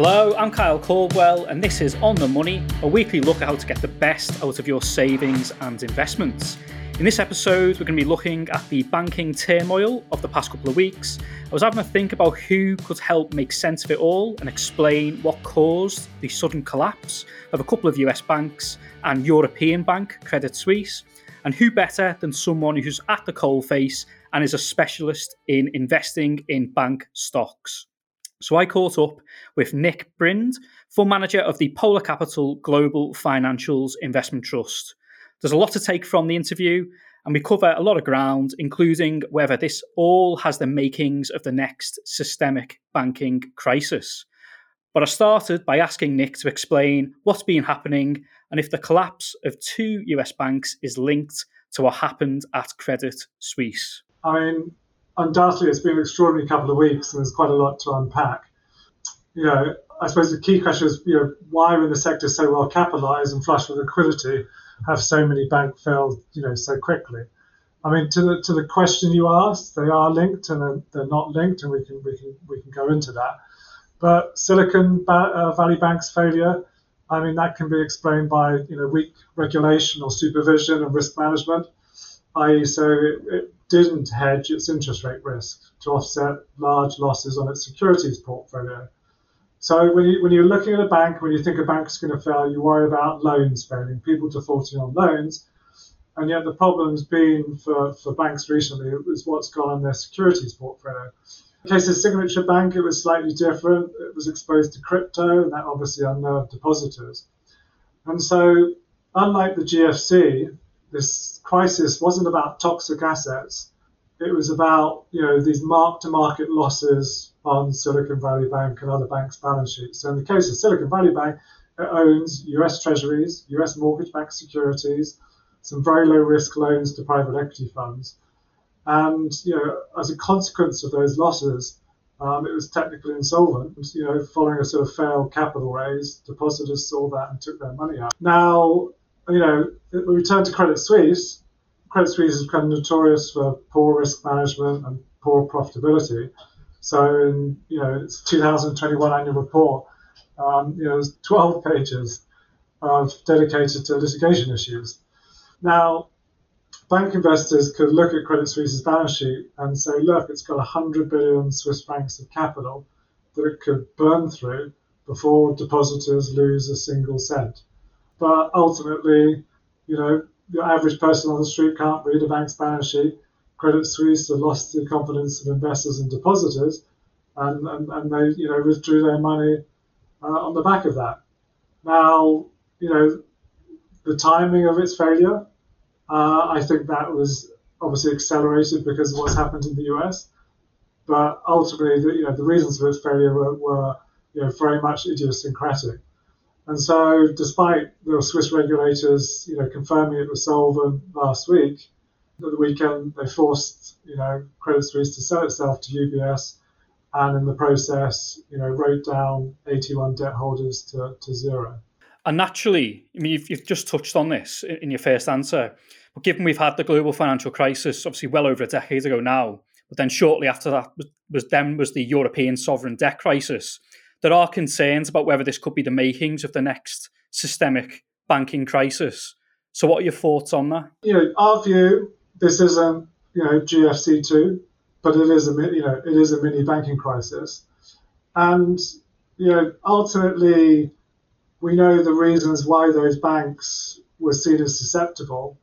Hello, I'm Kyle Caldwell, and this is On the Money, a weekly look at how to get the best out of your savings and investments. In this episode, we're going to be looking at the banking turmoil of the past couple of weeks. I was having a think about who could help make sense of it all and explain what caused the sudden collapse of a couple of US banks and European bank, Credit Suisse, and who better than someone who's at the coalface and is a specialist in investing in bank stocks. So I caught up with Nick Brind, fund manager of the Polar Capital Global Financials Investment Trust. There's a lot to take from the interview, and we cover a lot of ground, including whether this all has the makings of the next systemic banking crisis. But I started by asking Nick to explain what's been happening and if the collapse of two US banks is linked to what happened at Credit Suisse. I mean, undoubtedly, it's been an extraordinary couple of weeks, and there's quite a lot to unpack. You know, I suppose the key question is, you know, why, when the sector so well capitalised and flush with liquidity, have so many bank failed, you know, so quickly? I mean, to the to the question you asked, they are linked and they're, they're not linked, and we can we can we can go into that. But Silicon uh, Valley Bank's failure, I mean, that can be explained by you know weak regulation or supervision and risk management, i.e., so it, it didn't hedge its interest rate risk to offset large losses on its securities portfolio. So when, you, when you're looking at a bank, when you think a bank is going to fail, you worry about loans failing, people defaulting on loans. And yet the problem's been for, for banks recently is what's gone on their securities portfolio. In the case of Signature Bank, it was slightly different. It was exposed to crypto, and that obviously unnerved depositors. And so, unlike the GFC, this crisis wasn't about toxic assets. It was about you know these mark-to-market losses on Silicon Valley Bank and other banks' balance sheets. So in the case of Silicon Valley Bank, it owns U.S. Treasuries, U.S. mortgage-backed securities, some very low-risk loans to private equity funds, and you know as a consequence of those losses, um, it was technically insolvent. You know, following a sort of failed capital raise, depositors saw that and took their money out. Now you know, we turn to Credit Suisse, Credit Suisse is kind of notorious for poor risk management and poor profitability. So, in you know, its 2021 annual report, um, you know, there's 12 pages of dedicated to litigation issues. Now, bank investors could look at Credit Suisse's balance sheet and say, look, it's got 100 billion Swiss francs of capital that it could burn through before depositors lose a single cent. But ultimately, you know, the average person on the street can't read a bank's balance sheet. Credit Suisse have lost the confidence of investors and depositors, and, and, and they, you know, withdrew their money uh, on the back of that. Now, you know, the timing of its failure, uh, I think that was obviously accelerated because of what's happened in the US. But ultimately, the, you know, the reasons for its failure were, were you know, very much idiosyncratic. And so, despite the Swiss regulators, you know, confirming it was solvent last week, at the weekend they forced, you know, Credit Suisse to sell itself to UBS, and in the process, you know, wrote down AT1 debt holders to, to zero. And naturally, I mean, you've, you've just touched on this in your first answer. But given we've had the global financial crisis, obviously well over a decade ago now, but then shortly after that was, was then was the European sovereign debt crisis there are concerns about whether this could be the makings of the next systemic banking crisis. So, what are your thoughts on that? You know, our view, this isn't you know GFC two, but it is a you know it is a mini banking crisis, and you know ultimately we know the reasons why those banks were seen as susceptible,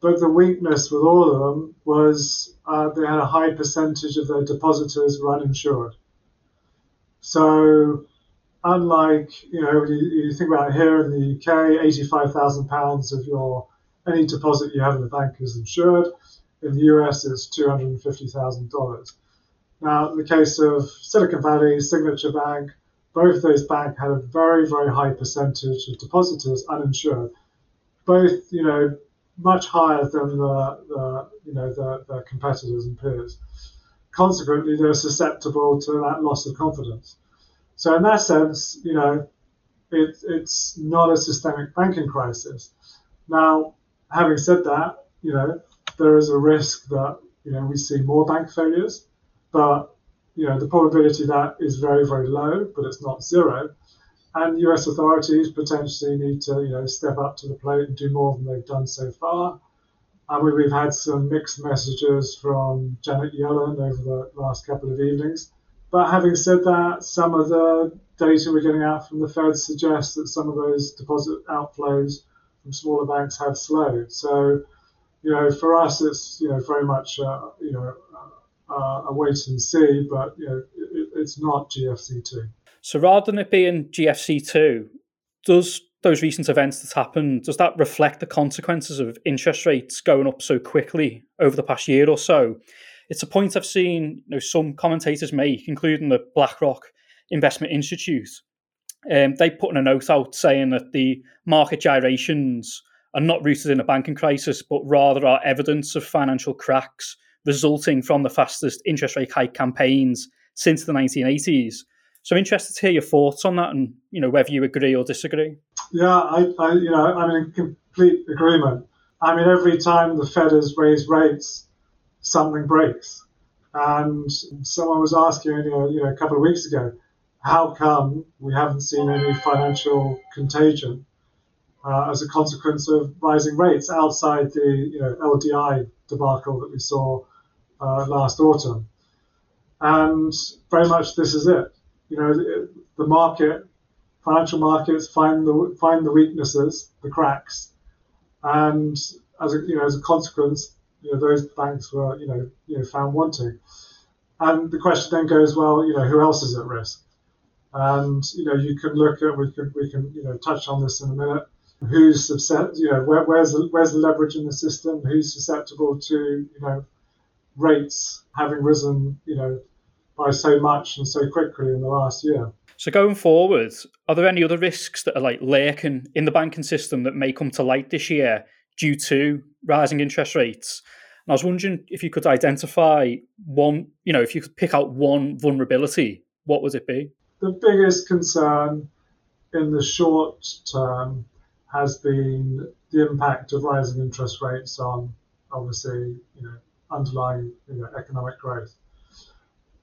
but the weakness with all of them was uh, they had a high percentage of their depositors were uninsured. So, unlike you know, you, you think about here in the UK, eighty-five thousand pounds of your any deposit you have in the bank is insured. In the US, it's two hundred and fifty thousand dollars. Now, in the case of Silicon Valley, Signature Bank, both those banks had a very, very high percentage of depositors uninsured. Both, you know, much higher than the, the you know the, the competitors and peers consequently, they're susceptible to that loss of confidence. So, in that sense, you know, it, it's not a systemic banking crisis. Now, having said that, you know, there is a risk that you know we see more bank failures, but you know, the probability that is very, very low, but it's not zero. And US authorities potentially need to, you know, step up to the plate and do more than they've done so far. I mean, we've had some mixed messages from Janet Yellen over the last couple of evenings. But having said that, some of the data we're getting out from the Fed suggests that some of those deposit outflows from smaller banks have slowed. So, you know, for us, it's you know very much uh, you know uh, a wait and see, but you know, it, it's not GFC two. So rather than it being GFC two, does those recent events that happened does that reflect the consequences of interest rates going up so quickly over the past year or so? It's a point I've seen you know, some commentators make, including the BlackRock Investment Institute. Um, they put in a note out saying that the market gyrations are not rooted in a banking crisis, but rather are evidence of financial cracks resulting from the fastest interest rate hike campaigns since the 1980s. So I'm interested to hear your thoughts on that and you know whether you agree or disagree. Yeah, I, I you know I'm in complete agreement. I mean, every time the Fed has raised rates, something breaks. And someone was asking, you know, you know, a couple of weeks ago, how come we haven't seen any financial contagion uh, as a consequence of rising rates outside the you know, LDI debacle that we saw uh, last autumn? And very much this is it. You know, the, the market, financial markets find the find the weaknesses, the cracks, and as a you know as a consequence, you know those banks were you know you know found wanting. And the question then goes, well, you know, who else is at risk? And you know, you can look at we can we can you know touch on this in a minute. Who's susceptible? You know, where, where's the where's the leverage in the system? Who's susceptible to you know rates having risen you know by so much and so quickly in the last year? So going forward, are there any other risks that are like lurking in the banking system that may come to light this year due to rising interest rates? And I was wondering if you could identify one, you know, if you could pick out one vulnerability, what would it be? the biggest concern in the short term has been the impact of rising interest rates on obviously you know underlying you know, economic growth.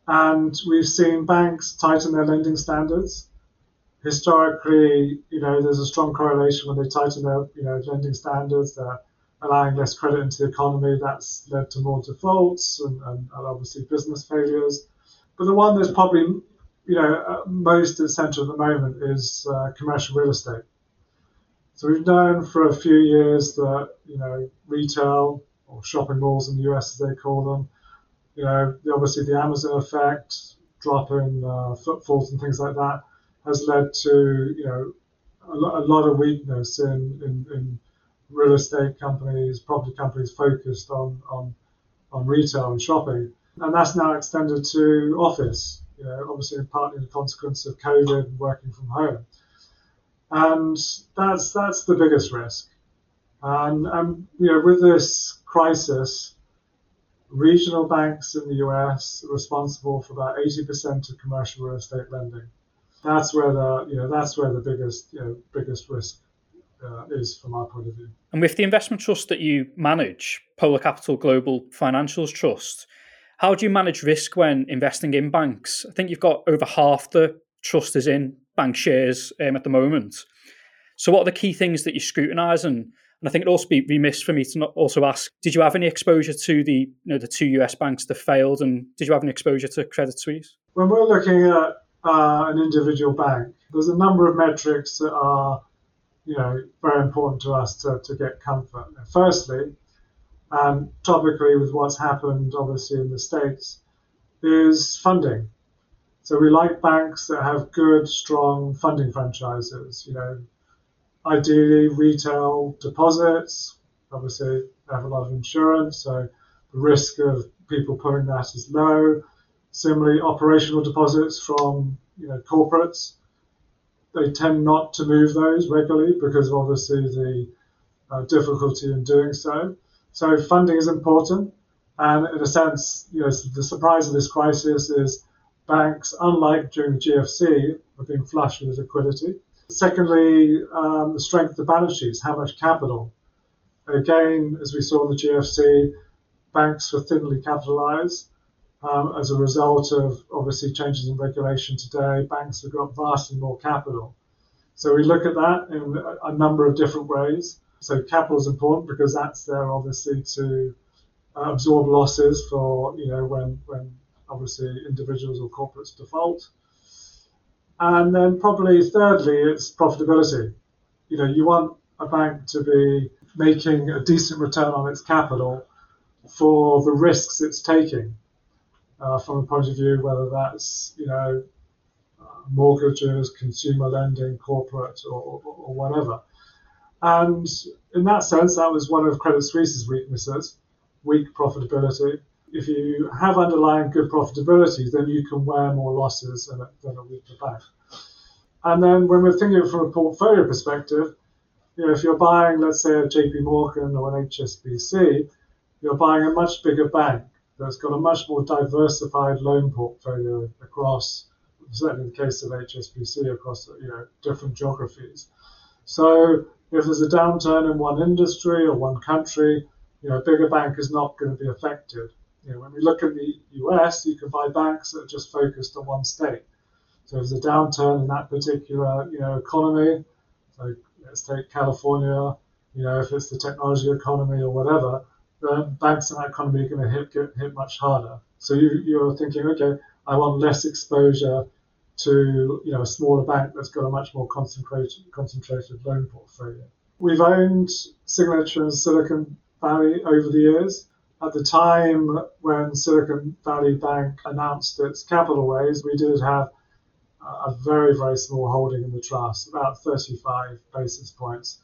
And we've seen banks tighten their lending standards. Historically, you know, there's a strong correlation when they tighten their you know lending standards, they're allowing less credit into the economy. That's led to more defaults and, and, and obviously business failures. But the one that's probably you know, uh, most essential at the moment is uh, commercial real estate. So we've known for a few years that, you know, retail or shopping malls in the US, as they call them, you know, obviously the Amazon effect, drop in uh, footfalls and things like that has led to, you know, a, a lot of weakness in, in, in, real estate companies, property companies focused on, on, on retail and shopping. And that's now extended to office you know, obviously partly the consequence of COVID and working from home. And that's that's the biggest risk. And, and you know, with this crisis, regional banks in the US are responsible for about 80% of commercial real estate lending. That's where the you know that's where the biggest you know biggest risk uh, is from our point of view. And with the investment trust that you manage, Polar Capital Global Financials Trust, how do you manage risk when investing in banks? I think you've got over half the trust is in bank shares um, at the moment. So, what are the key things that you scrutinise? And, and I think it'd also be remiss for me to not also ask: Did you have any exposure to the you know the two US banks that failed, and did you have any exposure to Credit Suisse? When we're looking at uh, an individual bank, there's a number of metrics that are you know very important to us to, to get comfort. Firstly, and topically with what's happened obviously in the States, is funding. So we like banks that have good, strong funding franchises. You know, ideally retail deposits. Obviously, they have a lot of insurance, so the risk of people pulling that is low. Similarly, operational deposits from you know corporates. They tend not to move those regularly because obviously the uh, difficulty in doing so. So funding is important. And in a sense, you know, the surprise of this crisis is banks, unlike during the GFC, have been flush with liquidity. Secondly, um, the strength of the balance sheets, how much capital. Again, as we saw in the GFC, banks were thinly capitalized. Um, as a result of obviously changes in regulation today, banks have got vastly more capital. So we look at that in a number of different ways. So capital is important because that's there obviously to uh, absorb losses for you know when when obviously individuals or corporates default. And then probably thirdly, it's profitability. You know, you want a bank to be making a decent return on its capital for the risks it's taking. Uh, from a point of view, whether that's you know mortgages, consumer lending, corporate, or, or, or, whatever. And in that sense, that was one of Credit Suisse's weaknesses, weak profitability if you have underlying good profitability, then you can wear more losses than a, than a weaker bank. And then when we're thinking from a portfolio perspective, you know, if you're buying, let's say, a JP Morgan or an HSBC, you're buying a much bigger bank that's got a much more diversified loan portfolio across, certainly in the case of HSBC, across you know different geographies. So if there's a downturn in one industry or one country, you know, a bigger bank is not going to be affected. You know, when we look at the US, you can buy banks that are just focused on one state. So if there's a downturn in that particular you know economy, so let's take California, you know, if it's the technology economy or whatever, then banks in that economy are going to hit get hit much harder. So you, you're thinking, okay, I want less exposure to you know a smaller bank that's got a much more concentrated concentrated loan portfolio. We've owned Signature and Silicon Valley over the years. At the time when Silicon Valley Bank announced its capital raise, we did have a very, very small holding in the trust, about 35 basis points.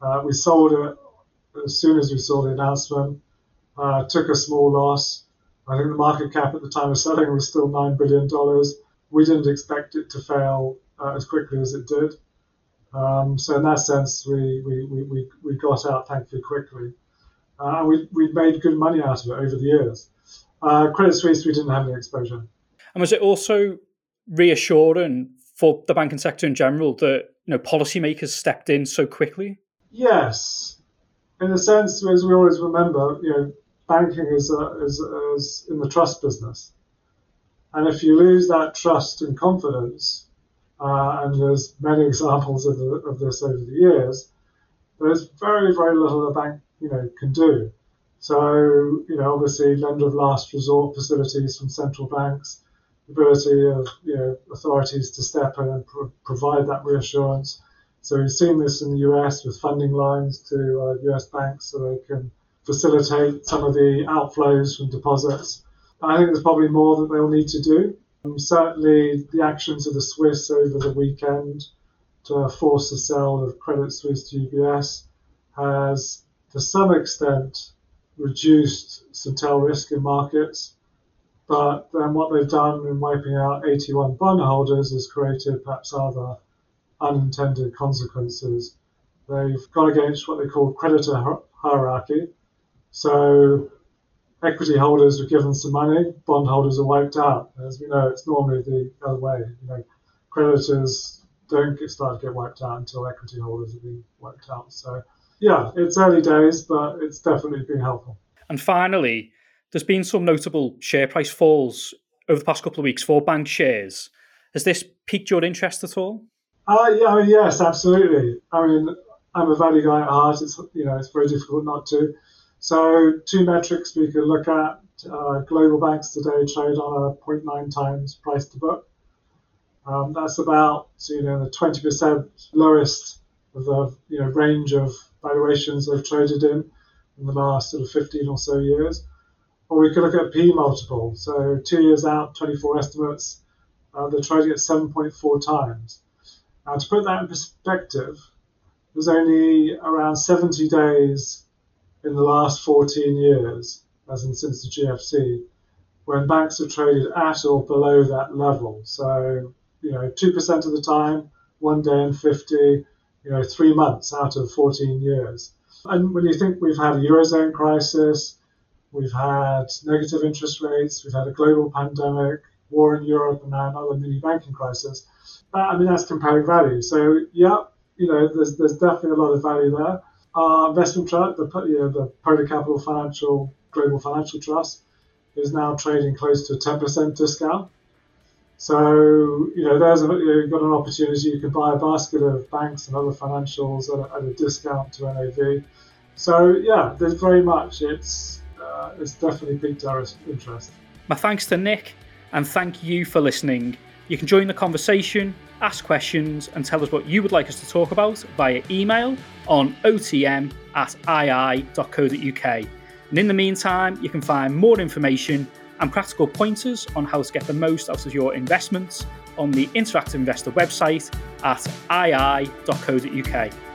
Uh, we sold it as soon as we saw the announcement, uh, took a small loss. I think the market cap at the time of selling was still $9 billion. We didn't expect it to fail uh, as quickly as it did. Um, so in that sense, we, we, we, we got out thankfully quickly uh, and we we made good money out of it over the years. Uh, Credit Suisse, we didn't have any exposure. And was it also reassuring for the banking sector in general that you know policymakers stepped in so quickly? Yes, in a sense, as we always remember, you know, banking is, uh, is, is in the trust business, and if you lose that trust and confidence, uh, and there's many examples of, the, of this over the years, there's very very little a bank you know can do. So you know obviously lender of last resort facilities from central banks, ability of you know authorities to step in and pro- provide that reassurance. So we've seen this in the US with funding lines to uh, US banks so they can facilitate some of the outflows from deposits. I think there's probably more that they'll need to do. Um, certainly, the actions of the Swiss over the weekend to force the sale of Credit Suisse to UBS has to some extent reduced tail risk in markets. But then what they've done in wiping out AT1 bondholders has created perhaps other unintended consequences. They've gone against what they call creditor hierarchy. So equity holders are given some money, bondholders are wiped out. As we know, it's normally the other way. You know, creditors don't get, start to get wiped out until equity holders have been wiped out. So yeah, it's early days, but it's definitely been helpful. And finally, there's been some notable share price falls over the past couple of weeks for bank shares. Has this piqued your interest at all? Uh, yeah, I mean, yes, absolutely. I mean, I'm a value guy at heart. It's you know it's very difficult not to. So two metrics we can look at. Uh, global banks today trade on a 0.9 times price to book. Um, that's about you know the 20% lowest of the you know range of valuations they've traded in in the last sort of 15 or so years. Or we could look at P multiple. So two years out, 24 estimates, uh, they're trading at 7.4 times. Now, to put that in perspective, there's only around 70 days in the last 14 years, as in since the GFC, when banks have traded at or below that level. So, you know, 2% of the time, one day in 50, you know, three months out of 14 years. And when you think we've had a Eurozone crisis, we've had negative interest rates, we've had a global pandemic, war in Europe, and now another mini banking crisis, uh, I mean, that's compelling value. So, yeah, you know, there's, there's definitely a lot of value there. Our investment trust, the, you know, the Polar Capital Financial Global Financial Trust, is now trading close to a 10% discount. So, you know, there's a, you've got an opportunity. You can buy a basket of banks and other financials at a, at a discount to NAV. So, yeah, there's very much, it's, uh, it's definitely piqued our interest. My thanks to Nick, and thank you for listening. You can join the conversation, ask questions, and tell us what you would like us to talk about via email on otm at ii.co.uk. And in the meantime, you can find more information and practical pointers on how to get the most out of your investments on the Interactive Investor website at ii.co.uk.